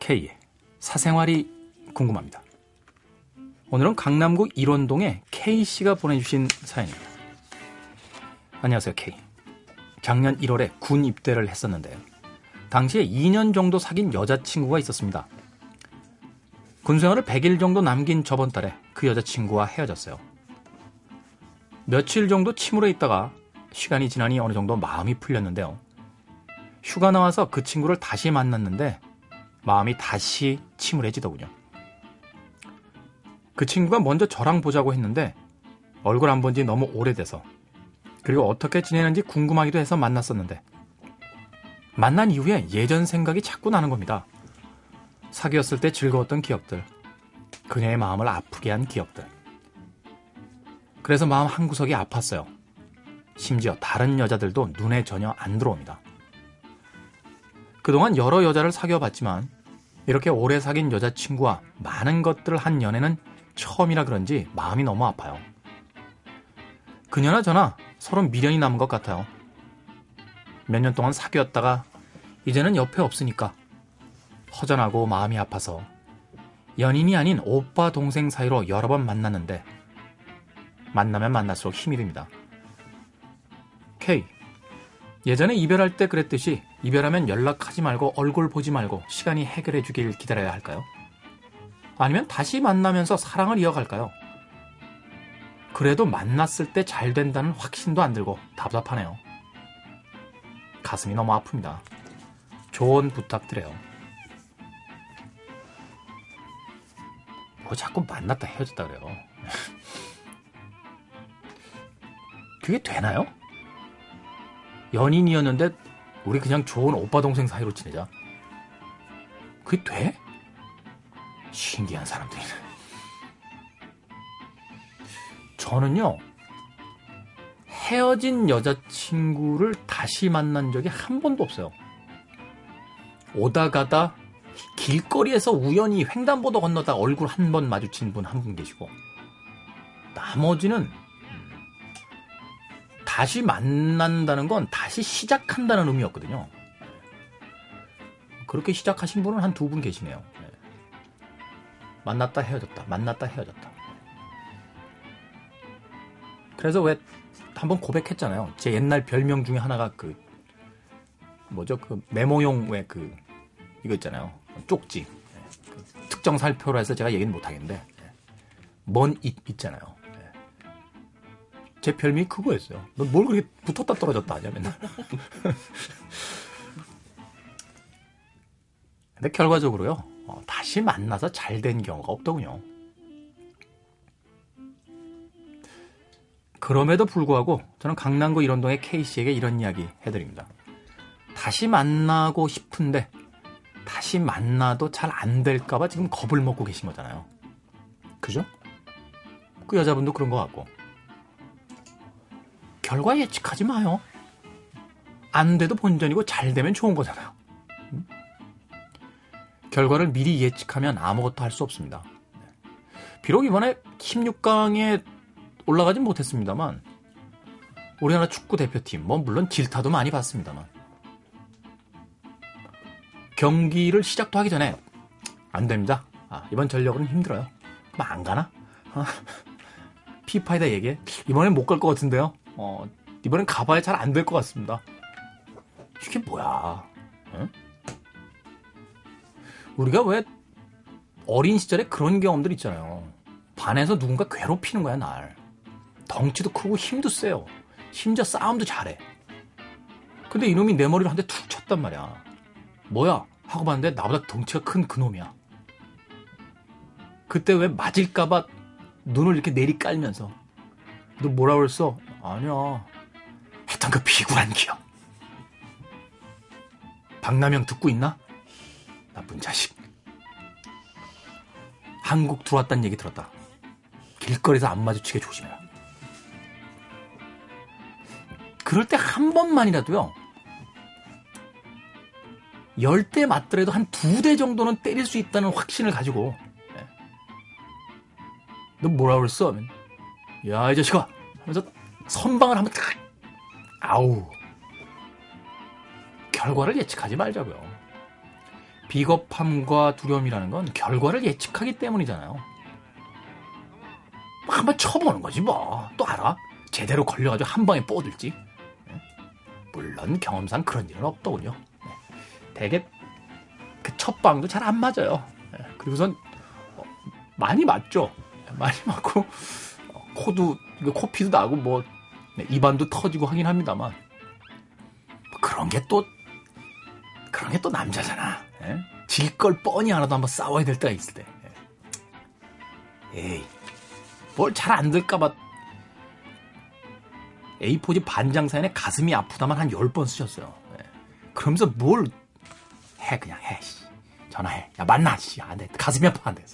K의 사생활이 궁금합니다. 오늘은 강남구 일원동에 K씨가 보내주신 사연입니다. 안녕하세요, K. 작년 1월에 군 입대를 했었는데요. 당시에 2년 정도 사귄 여자친구가 있었습니다. 군생활을 100일 정도 남긴 저번 달에 그 여자친구와 헤어졌어요. 며칠 정도 침울해 있다가 시간이 지나니 어느 정도 마음이 풀렸는데요. 휴가 나와서 그 친구를 다시 만났는데 마음이 다시 침울해지더군요. 그 친구가 먼저 저랑 보자고 했는데 얼굴 안 본 지 너무 오래돼서 그리고 어떻게 지내는지 궁금하기도 해서 만났었는데 만난 이후에 예전 생각이 자꾸 나는 겁니다. 사귀었을 때 즐거웠던 기억들, 그녀의 마음을 아프게 한 기억들. 그래서 마음 한구석이 아팠어요. 심지어 다른 여자들도 눈에 전혀 안 들어옵니다. 그동안 여러 여자를 사귀어봤지만 이렇게 오래 사귄 여자친구와 많은 것들을 한 연애는 처음이라 그런지 마음이 너무 아파요. 그녀나 저나 서로 미련이 남은 것 같아요. 몇 년 동안 사귀었다가 이제는 옆에 없으니까 허전하고 마음이 아파서 연인이 아닌 오빠 동생 사이로 여러 번 만났는데 만나면 만날수록 힘이 듭니다. K 예전에 이별할 때 그랬듯이 이별하면 연락하지 말고 얼굴 보지 말고 시간이 해결해 주길 기다려야 할까요? 아니면 다시 만나면서 사랑을 이어갈까요? 그래도 만났을 때 잘 된다는 확신도 안 들고 답답하네요. 가슴이 너무 아픕니다. 조언 부탁드려요. 뭐 자꾸 만났다 헤어졌다 그래요. 그게 되나요? 연인이었는데 우리 그냥 좋은 오빠 동생 사이로 지내자. 그게 돼? 신기한 사람들이네. 저는요, 헤어진 여자친구를 다시 만난 적이 한 번도 없어요. 오다 가다 길거리에서 우연히 횡단보도 건너다 얼굴 한 번 마주친 분한분 계시고, 나머지는 다시 만난다는 건 다시 시작한다는 의미였거든요. 그렇게 시작하신 분은 한 두 분 계시네요. 네. 만났다 헤어졌다, 만났다 헤어졌다. 그래서 왜 한번 고백했잖아요. 제 옛날 별명 중에 하나가 그 뭐죠? 그 메모용 왜 그 이거 있잖아요. 쪽지. 특정 살표로 해서 제가 얘기는 못 하겠는데 네. 먼잇 있잖아요. 제 별명이 그거였어요. 너뭘 그렇게 붙었다 떨어졌다 하냐, 맨날. 근데 결과적으로요, 어, 다시 만나서 잘 된 경우가 없더군요. 그럼에도 불구하고 저는 강남구 일원동의 K씨에게 이런 이야기 해드립니다. 다시 만나고 싶은데 다시 만나도 잘 안 될까봐 지금 겁을 먹고 계신 거잖아요. 그죠? 그 여자분도 그런 것 같고. 결과 예측하지 마요. 안 돼도 본전이고 잘 되면 좋은 거잖아요. 결과를 미리 예측하면 아무것도 할 수 없습니다. 비록 이번에 16강에 올라가진 못했습니다만 우리나라 축구 대표팀 뭐 물론 질타도 많이 받습니다만 경기를 시작도 하기 전에 안 됩니다. 아, 이번 전력은 힘들어요. 뭐안 가나? 피파에다 얘기해. 이번엔 못 갈 것 같은데요. 어, 이번엔 가봐야 잘 안 될 것 같습니다. 이게 뭐야? 응? 우리가 왜 어린 시절에 그런 경험들 있잖아요. 반에서 누군가 괴롭히는 거야, 날. 덩치도 크고 힘도 세요. 심지어 싸움도 잘해. 근데 이놈이 내 머리를 한 대 툭 쳤단 말이야. 뭐야? 하고 봤는데 나보다 덩치가 큰 그놈이야. 그때 왜 맞을까봐 눈을 이렇게 내리 깔면서 너 뭐라 그랬어? 아니야. 했던 그 비굴한 기억. 박남영 듣고 있나? 나쁜 자식. 한국 들어왔다는 얘기 들었다. 길거리에서 안 마주치게 조심해라. 그럴 때 한 번만이라도요. 열 대 맞더라도 한 두 대 정도는 때릴 수 있다는 확신을 가지고 네. 너 뭐라 그랬어? 야, 이 자식아! 하면서 선방을 한번 탁! 아우. 결과를 예측하지 말자고요. 비겁함과 두려움이라는 건 결과를 예측하기 때문이잖아요. 한번 쳐보는 거지 뭐. 또 알아? 제대로 걸려가지고 한 방에 뻗을지. 물론 경험상 그런 일은 없더군요. 네. 대개 그 첫 방도 잘 안 맞아요. 네. 그리고선 어, 많이 맞죠. 네, 많이 맞고 어, 코도 코피도 나고 뭐 입안도 터지고 하긴 합니다만 그런 게 또 그런 게 또 남자잖아. 질 걸 뻔히 알아도 한번 싸워야 될 때가 있을 때. 에이, 뭘 잘 안 될까봐 A4지 반장 사연에 가슴이 아프다만 한 10번 쓰셨어요. 네. 그러면서 뭘 해, 그냥 해, 씨. 전화해. 야, 만나, 씨. 안 돼. 가슴이 아파, 안 돼.